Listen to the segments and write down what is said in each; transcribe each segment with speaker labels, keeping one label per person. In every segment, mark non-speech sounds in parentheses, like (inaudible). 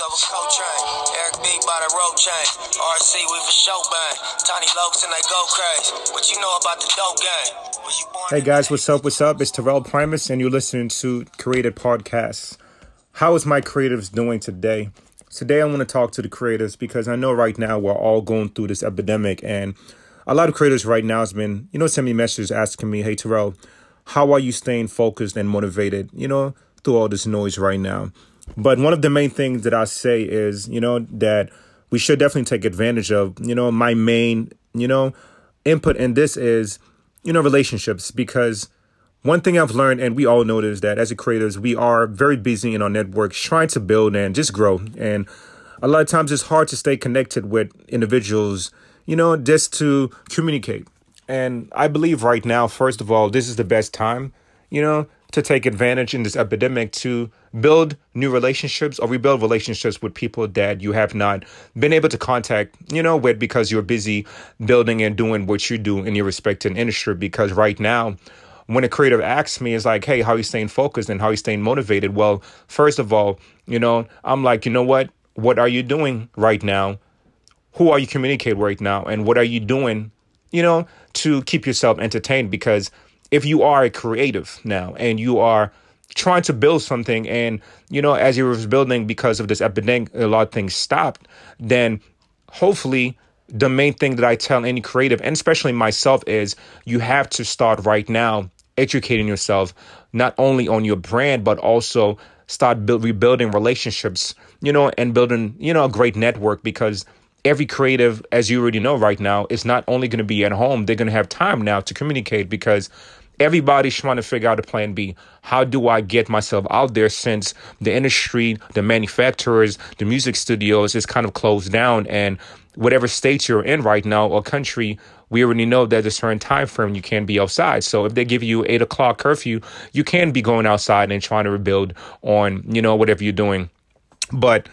Speaker 1: Double coat train, Eric B by the rope chain. RC, we for show bang. Tiny Lokes and they go crazy. What you know about the dope game?
Speaker 2: Hey guys, what's up? What's up? It's Terrell Primus, and you're listening to Creative Podcasts. How is my creatives doing today? Today, I want to talk to the creatives because I know right now we're all going through this epidemic, and a lot of creators right now has been, you know, sending me messages asking me, "Hey Terrell, how are you staying focused and motivated?" You know, through all this noise right now. But one of the main things that I say is, you know, that we should definitely take advantage of. You know, my main, you know, input in this is, you know, relationships because one thing I've learned, and we all know this, that as creators, we are very busy in our networks trying to build and just grow. And a lot of times it's hard to stay connected with individuals, you know, just to communicate. And I believe right now, first of all, this is the best time, you know, to take advantage in this epidemic to build new relationships or rebuild relationships with people that you have not been able to contact, you know, with because you're busy building and doing what you do in your respective industry. Because right now, when a creative asks me, it's like, hey, how are you staying focused and how are you staying motivated? Well, first of all, you know, I'm like, you know what? What are you doing right now? Who are you communicating right now? And what are you doing, you know, to keep yourself entertained? Because if you are a creative now and you are trying to build something and you know as you were building because of this epidemic a lot of things stopped then hopefully the main thing that i tell any creative and especially myself is you have to start right now educating yourself not only on your brand but also start build, rebuilding relationships you know and building you know a great network because every creative as you already know right now is not only going to be at home they're going to have time now to communicate because everybody's trying to figure out a plan B. How do I get myself out there since the industry, the manufacturers, the music studios is kind of closed down and whatever state you're in right now or country, we already know that a certain time frame you can't be outside. So if they give you eight o'clock curfew, you can be going outside and trying to rebuild on, you know, whatever you're doing. But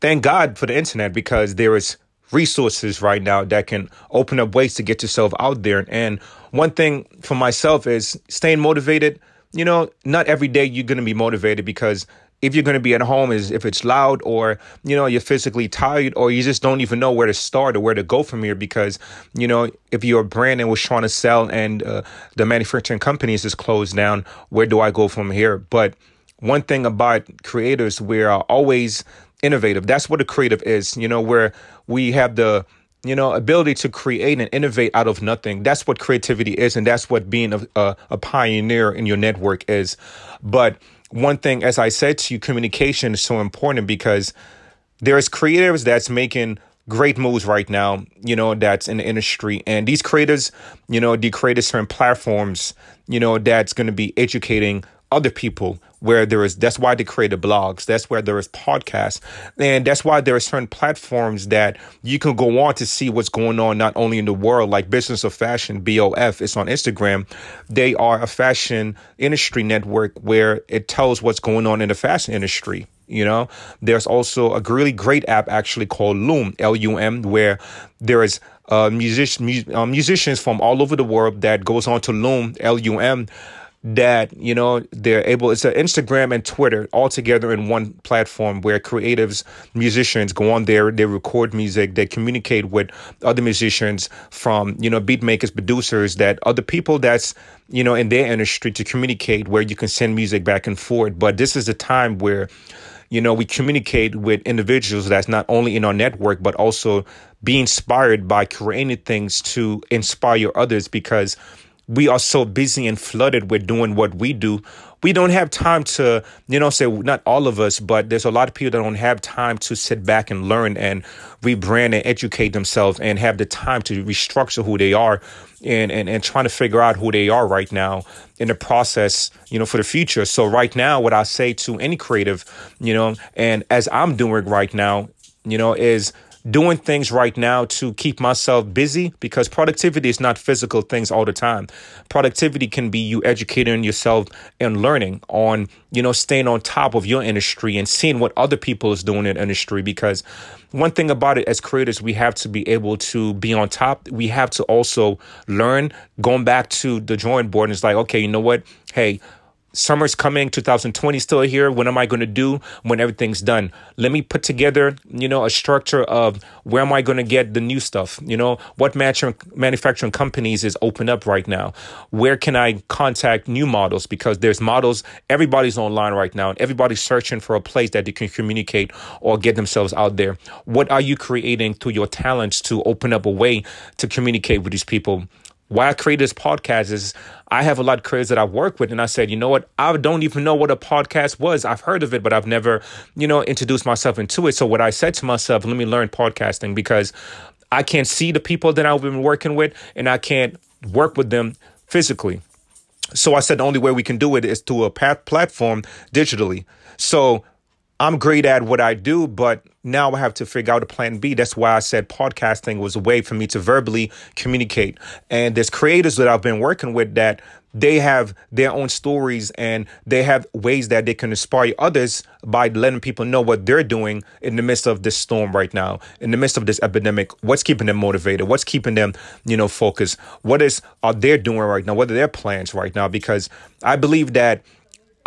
Speaker 2: thank God for the internet because there is resources right now that can open up ways to get yourself out there. And one thing for myself is staying motivated. You know, not every day you're going to be motivated because if you're going to be at home is if it's loud or you know you're physically tired or you just don't even know where to start or where to go from here because you know if you're a brand and was trying to sell and uh, the manufacturing companies is closed down where do i go from here but one thing about creators we're always innovative. That's what a creative is, you know, where we have the you know ability to create and innovate out of nothing. That's what creativity is and that's what being a, a, a, pioneer in your network is. But one thing as i said to you communication is so important because there's creatives that's making great moves right now you know that's in the industry. And these creators you know they created certain platforms you know that's going to be educating other people where there is that's why they created blogs. That's where there is podcasts. And that's why there are certain platforms that you can go on to see what's going on not only in the world like business of fashion bof it's on instagram. They are a fashion industry network where it tells what's going on in the fashion industry you know? There's also a really great app actually called loom l-u-m where there is uh, music, mu- uh, musicians from all over the world that goes on to loom l-u-m that you know they're able it's an instagram and twitter all together in one platform where creatives musicians go on there they record music they communicate with other musicians from you know beat makers producers that other people that's you know in their industry to communicate where you can send music back and forth. But this is a time where you know we communicate with individuals that's not only in our network but also be inspired by creating things to inspire others because we are so busy and flooded with doing what we do we don't have time to you know say not all of us but there's a lot of people that don't have time to sit back and learn and rebrand and educate themselves and have the time to restructure who they are and, and and trying to figure out who they are right now in the process you know for the future. So right now what i say to any creative you know and as i'm doing right now you know is doing things right now to keep myself busy because productivity is not physical things all the time. Productivity can be you educating yourself and learning on, you know, staying on top of your industry and seeing what other people is doing in industry because one thing about it as creators, we have to be able to be on top. We have to also learn going back to the drawing board. And it's like, okay, you know what? Hey, summer's coming 2020 still here. What am i going to do when everything's done? Let me put together you know a structure of where am i going to get the new stuff? You know what manufacturing companies is open up right now? Where can i contact new models? Because there's models everybody's online right now and everybody's searching for a place that they can communicate or get themselves out there. What are you creating through your talents to open up a way to communicate with these people why I created this podcast is I have a lot of creators that I work with, and I said, you know what? I don't even know what a podcast was. I've heard of it, but I've never, you know, introduced myself into it. So what I said to myself, let me learn podcasting because I can't see the people that I've been working with, and I can't work with them physically. So I said the only way we can do it is through a platform digitally. So I'm great at what I do, but now I have to figure out a plan B. That's why I said podcasting was a way for me to verbally communicate. And there's creators that I've been working with that they have their own stories and they have ways that they can inspire others by letting people know what they're doing in the midst of this storm right now, in the midst of this epidemic. What's keeping them motivated? What's keeping them, you know, focused? What is are they doing right now? What are their plans right now? Because I believe that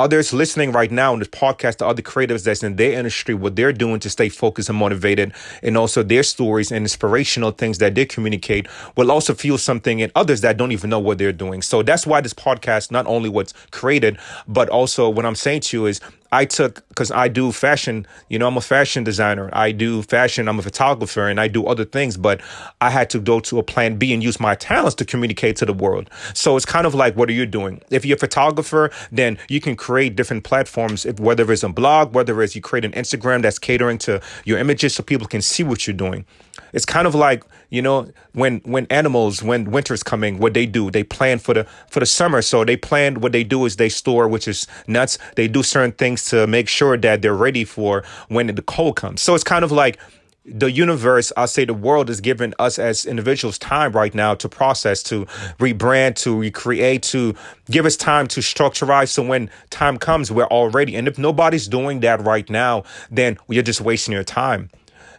Speaker 2: others listening right now in this podcast, the other creatives that's in their industry, what they're doing to stay focused and motivated, and also their stories and inspirational things that they communicate will also feel something in others that don't even know what they're doing. So that's why this podcast not only what's created, but also what I'm saying to you is I took because I do fashion, you know, I'm a fashion designer. I do fashion, I'm a photographer, and I do other things, but I had to go to a plan B and use my talents to communicate to the world. So it's kind of like, what are you doing? If you're a photographer, then you can create different platforms, if, whether it's a blog, whether it's you create an Instagram that's catering to your images so people can see what you're doing. It's kind of like you know when when animals when winter's coming, what they do they plan for the for the summer. So they plan what they do is they store, which is nuts. They do certain things to make sure that they're ready for when the cold comes. So it's kind of like the universe, I say the world is giving us as individuals time right now to process, to rebrand, to recreate, to give us time to structureize. So when time comes, we're all ready. And if nobody's doing that right now, then you're just wasting your time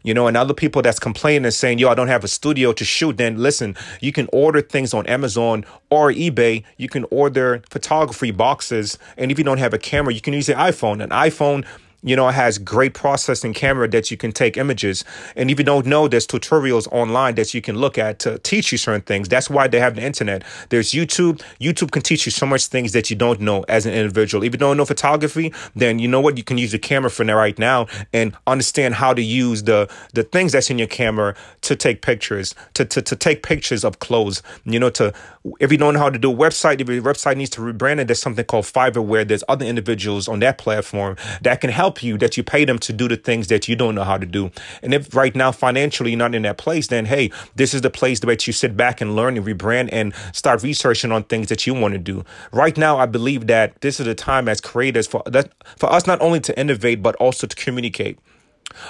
Speaker 2: you know, and other people that's complaining and saying, yo, I don't have a studio to shoot, then listen, you can order things on Amazon or eBay. You can order photography boxes. And if you don't have a camera, you can use an iPhone. An iPhone you know, it has great processing camera that you can take images. And if you don't know, there's tutorials online that you can look at to teach you certain things. That's why they have the internet. There's YouTube. YouTube can teach you so much things that you don't know as an individual. If you don't know photography, then you know what? You can use your camera for now right now and understand how to use the the things that's in your camera to take pictures, to to, to take pictures of clothes. You know, to if you don't know how to do a website, if your website needs to rebrand it, there's something called Fiverr where there's other individuals on that platform that can help you, that you pay them to do the things that you don't know how to do. And if right now financially you're not in that place, then hey, this is the place that you sit back and learn and rebrand and start researching on things that you want to do. Right now, I believe that this is a time as creators for that for us not only to innovate but also to communicate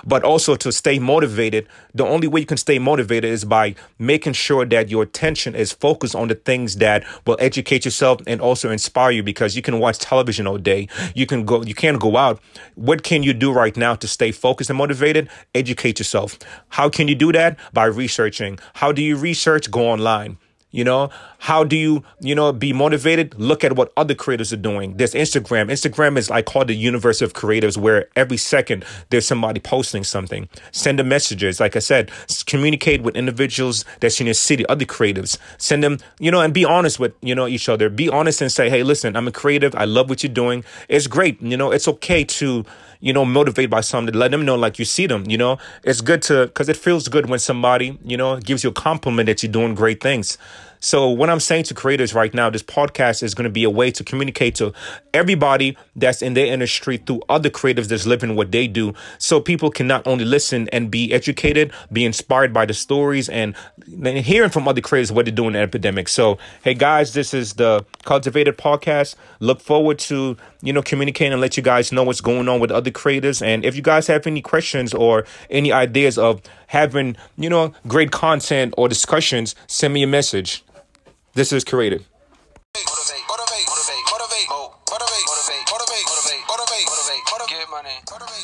Speaker 2: but also to stay motivated. The only way you can stay motivated is by making sure that your attention is focused on the things that will educate yourself and also inspire you because you can watch television all day. You can go, you can't go out. What can you do right now to stay focused and motivated? Educate yourself. How can you do that? By researching. How do you research? Go online. You know, how do you, you know, be motivated? Look at what other creators are doing. There's Instagram. Instagram is like called the universe of creators where every second there's somebody posting something. Send them messages. Like I said, communicate with individuals that's in your city, other creatives. Send them, you know, and be honest with, you know, each other. Be honest and say, hey, listen, I'm a creative. I love what you're doing. It's great. You know, it's okay to, you know, motivate by something, let them know like you see them, you know. It's good to, because it feels good when somebody, you know, gives you a compliment that you're doing great things. So, what I'm saying to creators right now, this podcast is going to be a way to communicate to everybody that's in their industry through other creatives that's living what they do. So, people can not only listen and be educated, be inspired by the stories and, and hearing from other creators what they're doing in the epidemic. So, hey guys, this is the Cultivated Podcast. Look forward to, you know, communicate and let you guys know what's going on with other creators. And if you guys have any questions or any ideas of having, you know, great content or discussions, send me a message. This is Creative.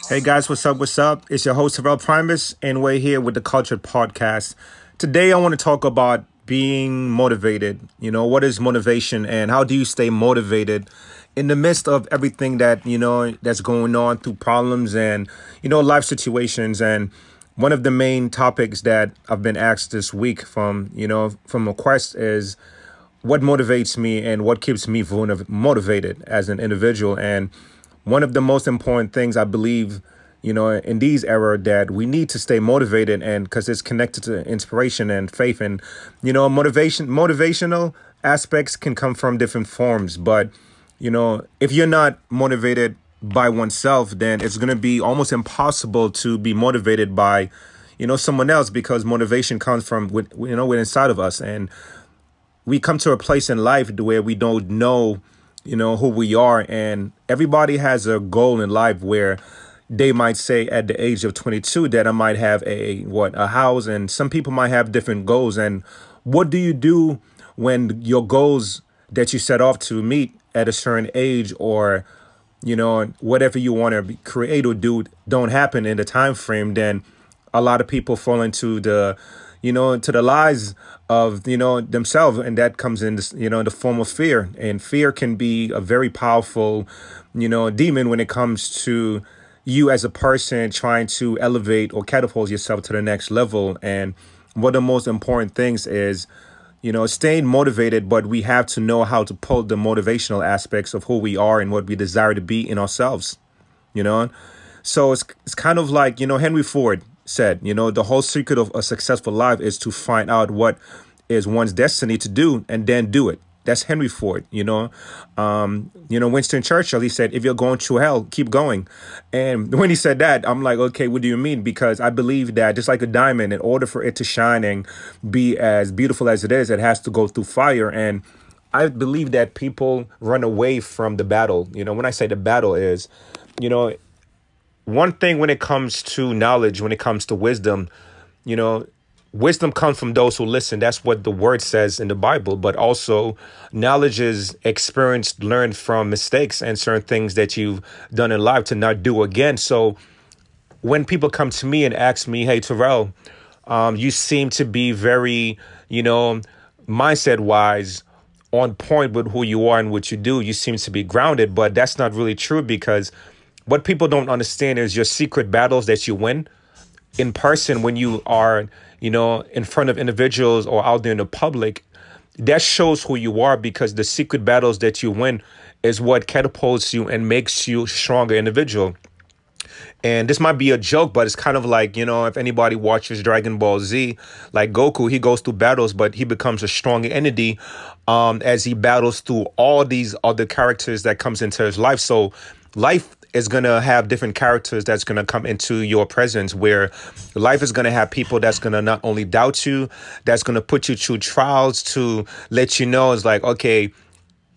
Speaker 2: Hey guys, what's up? What's up? It's your host, Terrell Primus, and we're here with the Cultured Podcast. Today, I want to talk about being motivated. You know, what is motivation and how do you stay motivated in the midst of everything that you know that's going on through problems and you know life situations. And one of the main topics that I've been asked this week from you know from a quest is what motivates me and what keeps me motivated as an individual. And one of the most important things I believe you know in these era that we need to stay motivated and because it's connected to inspiration and faith. And you know motivation motivational aspects can come from different forms but you know, if you're not motivated by oneself, then it's going to be almost impossible to be motivated by, you know, someone else because motivation comes from, you know, within inside of us. And we come to a place in life where we don't know, you know, who we are. And everybody has a goal in life where they might say at the age of 22 that I might have a, what, a house. And some people might have different goals. And what do you do when your goals that you set off to meet at a certain age or you know whatever you want to create or do don't happen in the time frame then a lot of people fall into the you know into the lies of you know themselves and that comes in this, you know in the form of fear. And fear can be a very powerful you know demon when it comes to you as a person trying to elevate or catapult yourself to the next level. And one of the most important things is you know, staying motivated, but we have to know how to pull the motivational aspects of who we are and what we desire to be in ourselves, you know? So it's, it's kind of like, you know, Henry Ford said, you know, the whole secret of a successful life is to find out what is one's destiny to do and then do it. That's Henry Ford, you know. Um, you know, Winston Churchill, he said, if you're going to hell, keep going. And (laughs) when he said that, I'm like, okay, what do you mean? Because I believe that just like a diamond, in order for it to shine and be as beautiful as it is, it has to go through fire. And I believe that people run away from the battle. You know, when I say the battle is, you know, one thing when it comes to knowledge, when it comes to wisdom, you know, wisdom comes from those who listen. That's what the word says in the Bible. But also, knowledge is experience learned from mistakes and certain things that you've done in life to not do again. So, when people come to me and ask me, "Hey, Terrell, um, you seem to be very, you know, mindset wise." on point with who you are and what you do you seem to be grounded but that's not really true because what people don't understand is your secret battles that you win in person when you are you know, in front of individuals or out there in the public, that shows who you are because the secret battles that you win is what catapults you and makes you stronger individual. And this might be a joke, but it's kind of like, you know, if anybody watches Dragon Ball Z, like Goku, he goes through battles, but he becomes a stronger entity um, as he battles through all these other characters that comes into his life. So life is going to have different characters that's going to come into your presence where life is going to have people that's going to not only doubt you that's going to put you through trials to let you know it's like okay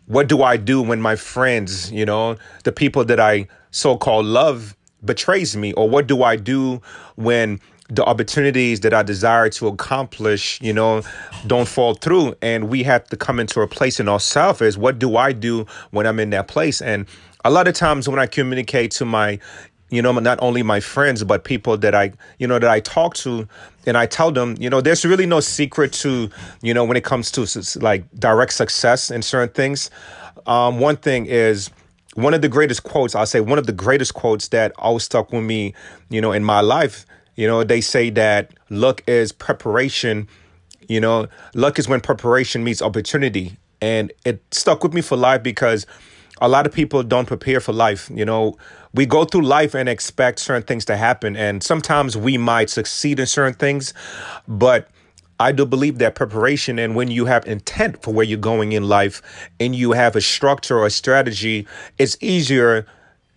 Speaker 2: what do i do when my friends you know the people that i so-called love betrays me or what do i do when the opportunities that I desire to accomplish, you know, don't fall through. And we have to come into a place in ourselves is what do I do when I'm in that place? And a lot of times when I communicate to my you know not only my friends but people that i you know that i talk to and i tell them you know there's really no secret to you know when it comes to like direct success in certain things. Um, one thing is one of the greatest quotes i'll say one of the greatest quotes that always stuck with me you know in my life you know they say that luck is preparation you know luck is when preparation meets opportunity. And it stuck with me for life because a lot of people don't prepare for life. You know, we go through life and expect certain things to happen, and sometimes we might succeed in certain things, but I do believe that preparation and when you have intent for where you're going in life and you have a structure or a strategy, it's easier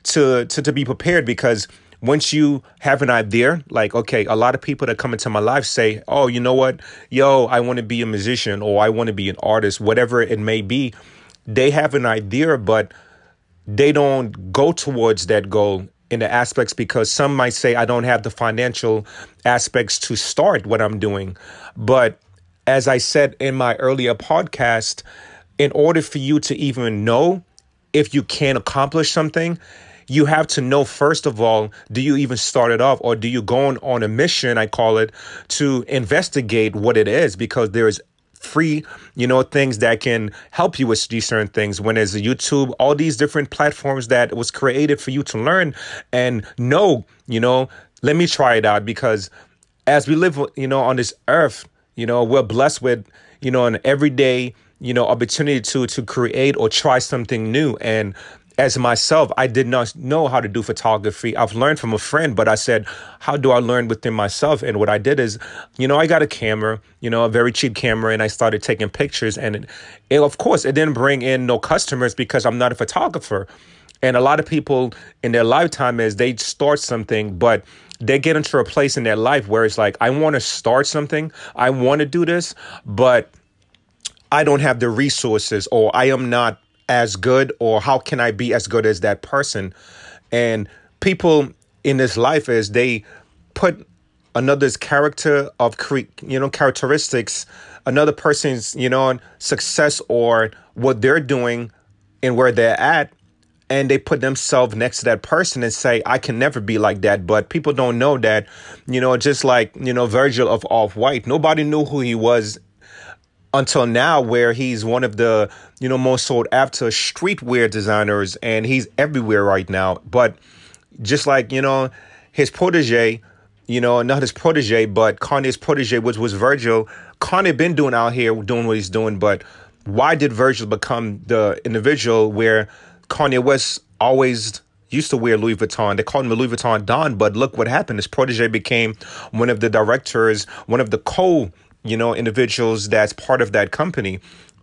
Speaker 2: to to, to be prepared because once you have an idea, like, okay, a lot of people that come into my life say, oh, you know what? Yo, I want to be a musician or I want to be an artist, whatever it may be they have an idea, but they don't go towards that goal in the aspects because some might say, I don't have the financial aspects to start what I'm doing. But as I said in my earlier podcast, in order for you to even know if you can accomplish something, you have to know first of all do you even start it off or do you go on, on a mission i call it to investigate what it is because there's free, you know, things that can help you with these certain things. When YouTube, all these different platforms that was created for you to learn and know, you know, let me try it out because as we live, you know, on this earth, you know, we're blessed with, you know, an everyday, you know, opportunity to to create or try something new. And as myself, I did not know how to do photography. I've learned from a friend, but I said, how do I learn within myself? And what I did is, you know, I got a camera, you know, a very cheap camera, and I started taking pictures. And it, it, of course, it didn't bring in no customers because I'm not a photographer. And a lot of people in their lifetime is they start something, but they get into a place in their life where it's like, I want to start something, I want to do this, but I don't have the resources, or I am not as good or how can I be as good as that person? And people in this life is they put another's character of cre- you know characteristics, another person's you know success or what they're doing and where they're at and they put themselves next to that person and say i can never be like that but people don't know that you know just like you know virgil of off white nobody knew who he was until now where he's one of the you know most sought after streetwear designers and he's everywhere right now but just like you know his protege you know not his protege but kanye's protege which was virgil kanye been doing out here doing what he's doing but why did virgil become the individual where kanye west always used to wear Louis Vuitton. They called him the Louis Vuitton Don, but look what happened. His protege became one of the directors, one of the co you know, individuals that's part of that company.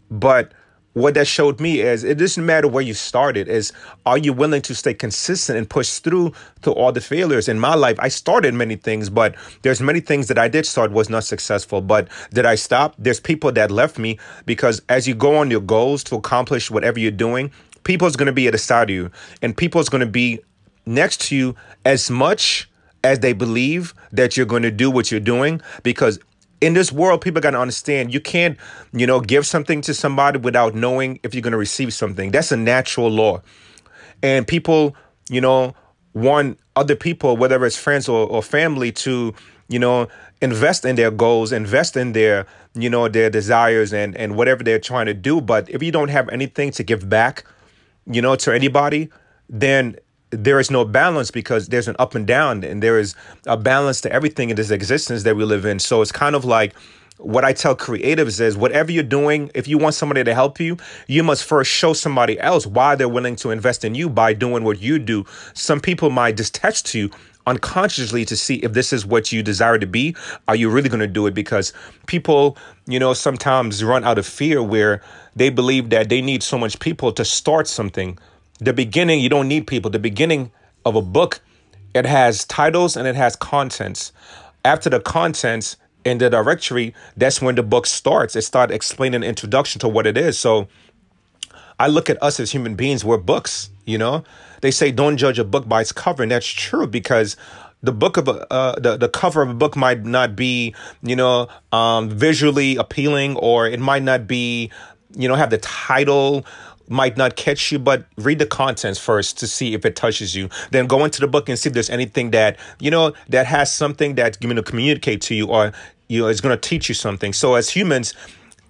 Speaker 2: But what that showed me is it doesn't matter where you started is are you willing to stay consistent and push through to all the failures? In my life i started many things but there's many things that i did start was not successful. But did i stop? There's people that left me because as you go on your goals to accomplish whatever you're doing people's going to be at the side of you and people's going to be next to you as much as they believe that you're going to do what you're doing because in this world, people got to understand you can't, you know, give something to somebody without knowing if you're to receive something. That's a natural law. And people, you know, want other people, whether it's friends or, or family, to, you know, invest in their goals, invest in their, you know, their desires and, and whatever they're trying to do. But if you don't have anything to give back, you know, to anybody, then there is no balance because there's an up and down and there is a balance to everything in this existence that we live in so it's kind of like what I tell creatives is whatever you're doing, if you want somebody to help you, you must first show somebody else why they're willing to invest in you by doing what you do. Some people might detach to you unconsciously to see if this is what you desire to be. Are you really going to do it? Because people, you know, sometimes run out of fear where they believe that they need so much people to start something the beginning, you don't need people. The beginning of a book, it has titles and it has contents. After the contents in the directory, that's when the book starts. It starts explaining introduction to what it is. So I look at us as human beings, we're books, you know? They say don't judge a book by its cover, and that's true because the book of a uh, the the cover of a book might not be you know um, visually appealing, or it might not be you know have the title might not catch you, but read the contents first to see if it touches you. Then go into the book and see if there's anything that, you know, that has something that's going to communicate to you or, you know, is going to teach you something. So as humans,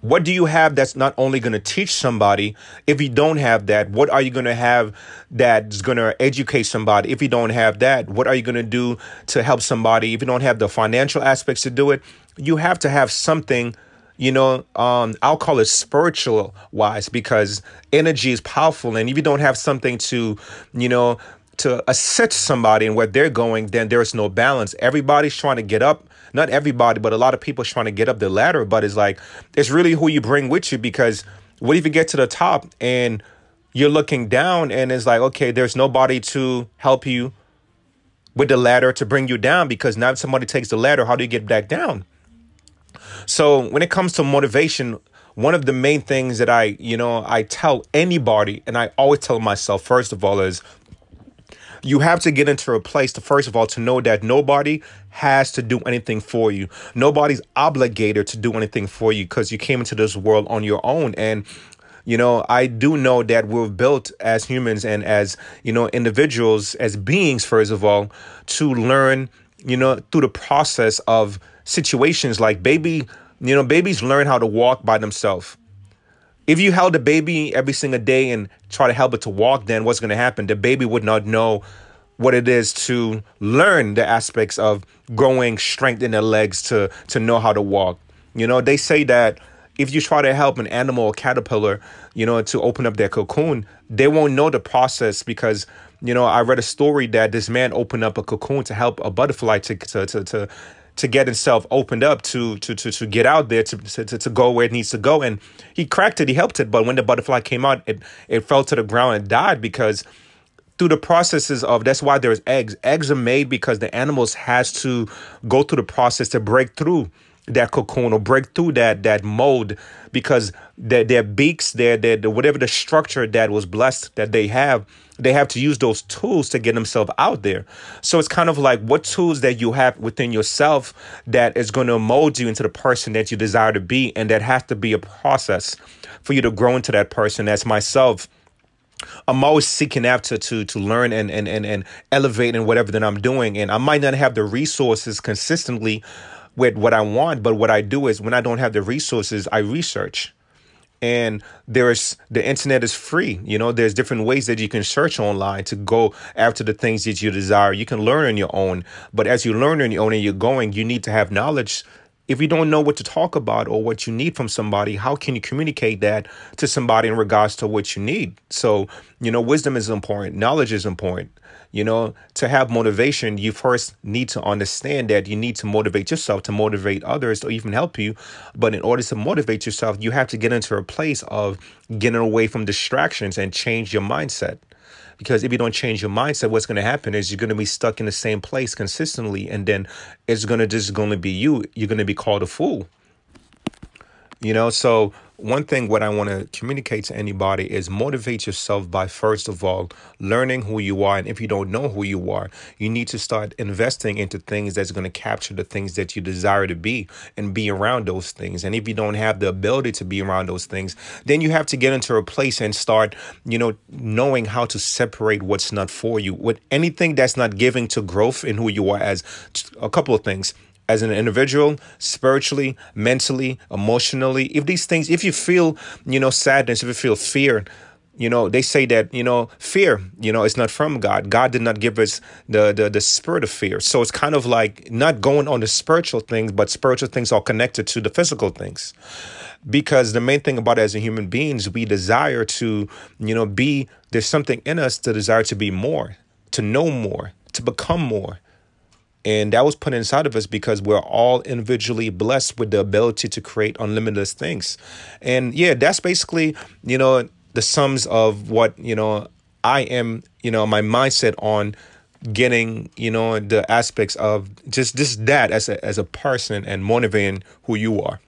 Speaker 2: what do you have that's not only going to teach somebody if you don't have that what are you going to have that's going to educate somebody if you don't have that what are you going to do to help somebody if you don't have the financial aspects to do it you have to have something you know, um, I'll call it spiritual wise because energy is powerful. And if you don't have something to, you know, to assist somebody in where they're going, then there's no balance. Everybody's trying to get up. Not everybody, but a lot of people trying to get up the ladder. But it's like, it's really who you bring with you because what if you get to the top and you're looking down and it's like, okay, there's nobody to help you with the ladder to bring you down because now if somebody takes the ladder, how do you get back down? So when it comes to motivation, one of the main things that I, you know, I tell anybody, and I always tell myself, first of all, is you have to get into a place to first of all to know that nobody has to do anything for you. Nobody's obligated to do anything for you because you came into this world on your own. And you know i do know that we're built as humans and as you know individuals as beings first of all to learn you know through the process of situations like baby You know, babies learn how to walk by themselves. If you held a baby every single day and try to help it to walk, then what's going to happen? The baby would not know what it is to learn the aspects of growing strength in their legs to to know how to walk. You know, they say that if you try to help an animal or caterpillar, you know, to open up their cocoon, they won't know the process because, you know, I read a story that this man opened up a cocoon to help a butterfly to to to, to to get himself opened up to to to to get out there to, to to go where it needs to go. And he cracked it. He helped it. But when the butterfly came out it it fell to the ground and died because through the processes of that's why there's eggs. Eggs are made because the animals has to go through the process to break through that cocoon or break through that that mold because their their beaks their their whatever the structure that was blessed that they have they have to use those tools to get themselves out there so it's kind of like what tools that you have within yourself that is going to mold you into the person that you desire to be and that has to be a process for you to grow into that person as myself I'm always seeking after to to learn and and and and elevate in whatever that I'm doing. And I might not have the resources consistently with what I want, but what I do is when I don't have the resources, I research. And there's the internet is free. You know, there's different ways that you can search online to go after the things that you desire. You can learn on your own. But as you learn on your own and you're going, you need to have knowledge if you don't know what to talk about or what you need from somebody, how can you communicate that to somebody in regards to what you need? So, you know, wisdom is important, knowledge is important. You know, to have motivation, you first need to understand that you need to motivate yourself to motivate others or even help you. But in order to motivate yourself, you have to get into a place of getting away from distractions and change your mindset. Because if you don't change your mindset, what's going to happen is you're going to be stuck in the same place consistently, and then it's going to just going to be you. You're going to be called a fool. You know, so one thing what I want to communicate to anybody is motivate yourself by first of all learning who you are and if you don't know who you are you need to start investing into things that's going to capture the things that you desire to be and be around those things. And if you don't have the ability to be around those things then you have to get into a place and start you know knowing how to separate what's not for you. With anything that's not giving to growth in who you are as a couple of things as an individual, spiritually, mentally, emotionally. If these things, if you feel, you know, sadness, if you feel fear, you know, they say that, you know, fear, you know, it's not from God. God did not give us the, the, the spirit of fear. So it's kind of like not going on the spiritual things, but spiritual things are connected to the physical things. Because the main thing about it as human beings, we desire to, you know, be, there's something in us to desire to be more, to know more, to become more. And that was put inside of us because we're all individually blessed with the ability to create unlimited things. And yeah, that's basically, you know, the sums of what, you know, I am, you know, my mindset on getting, you know, the aspects of just just that as a as a person and motivating who you are.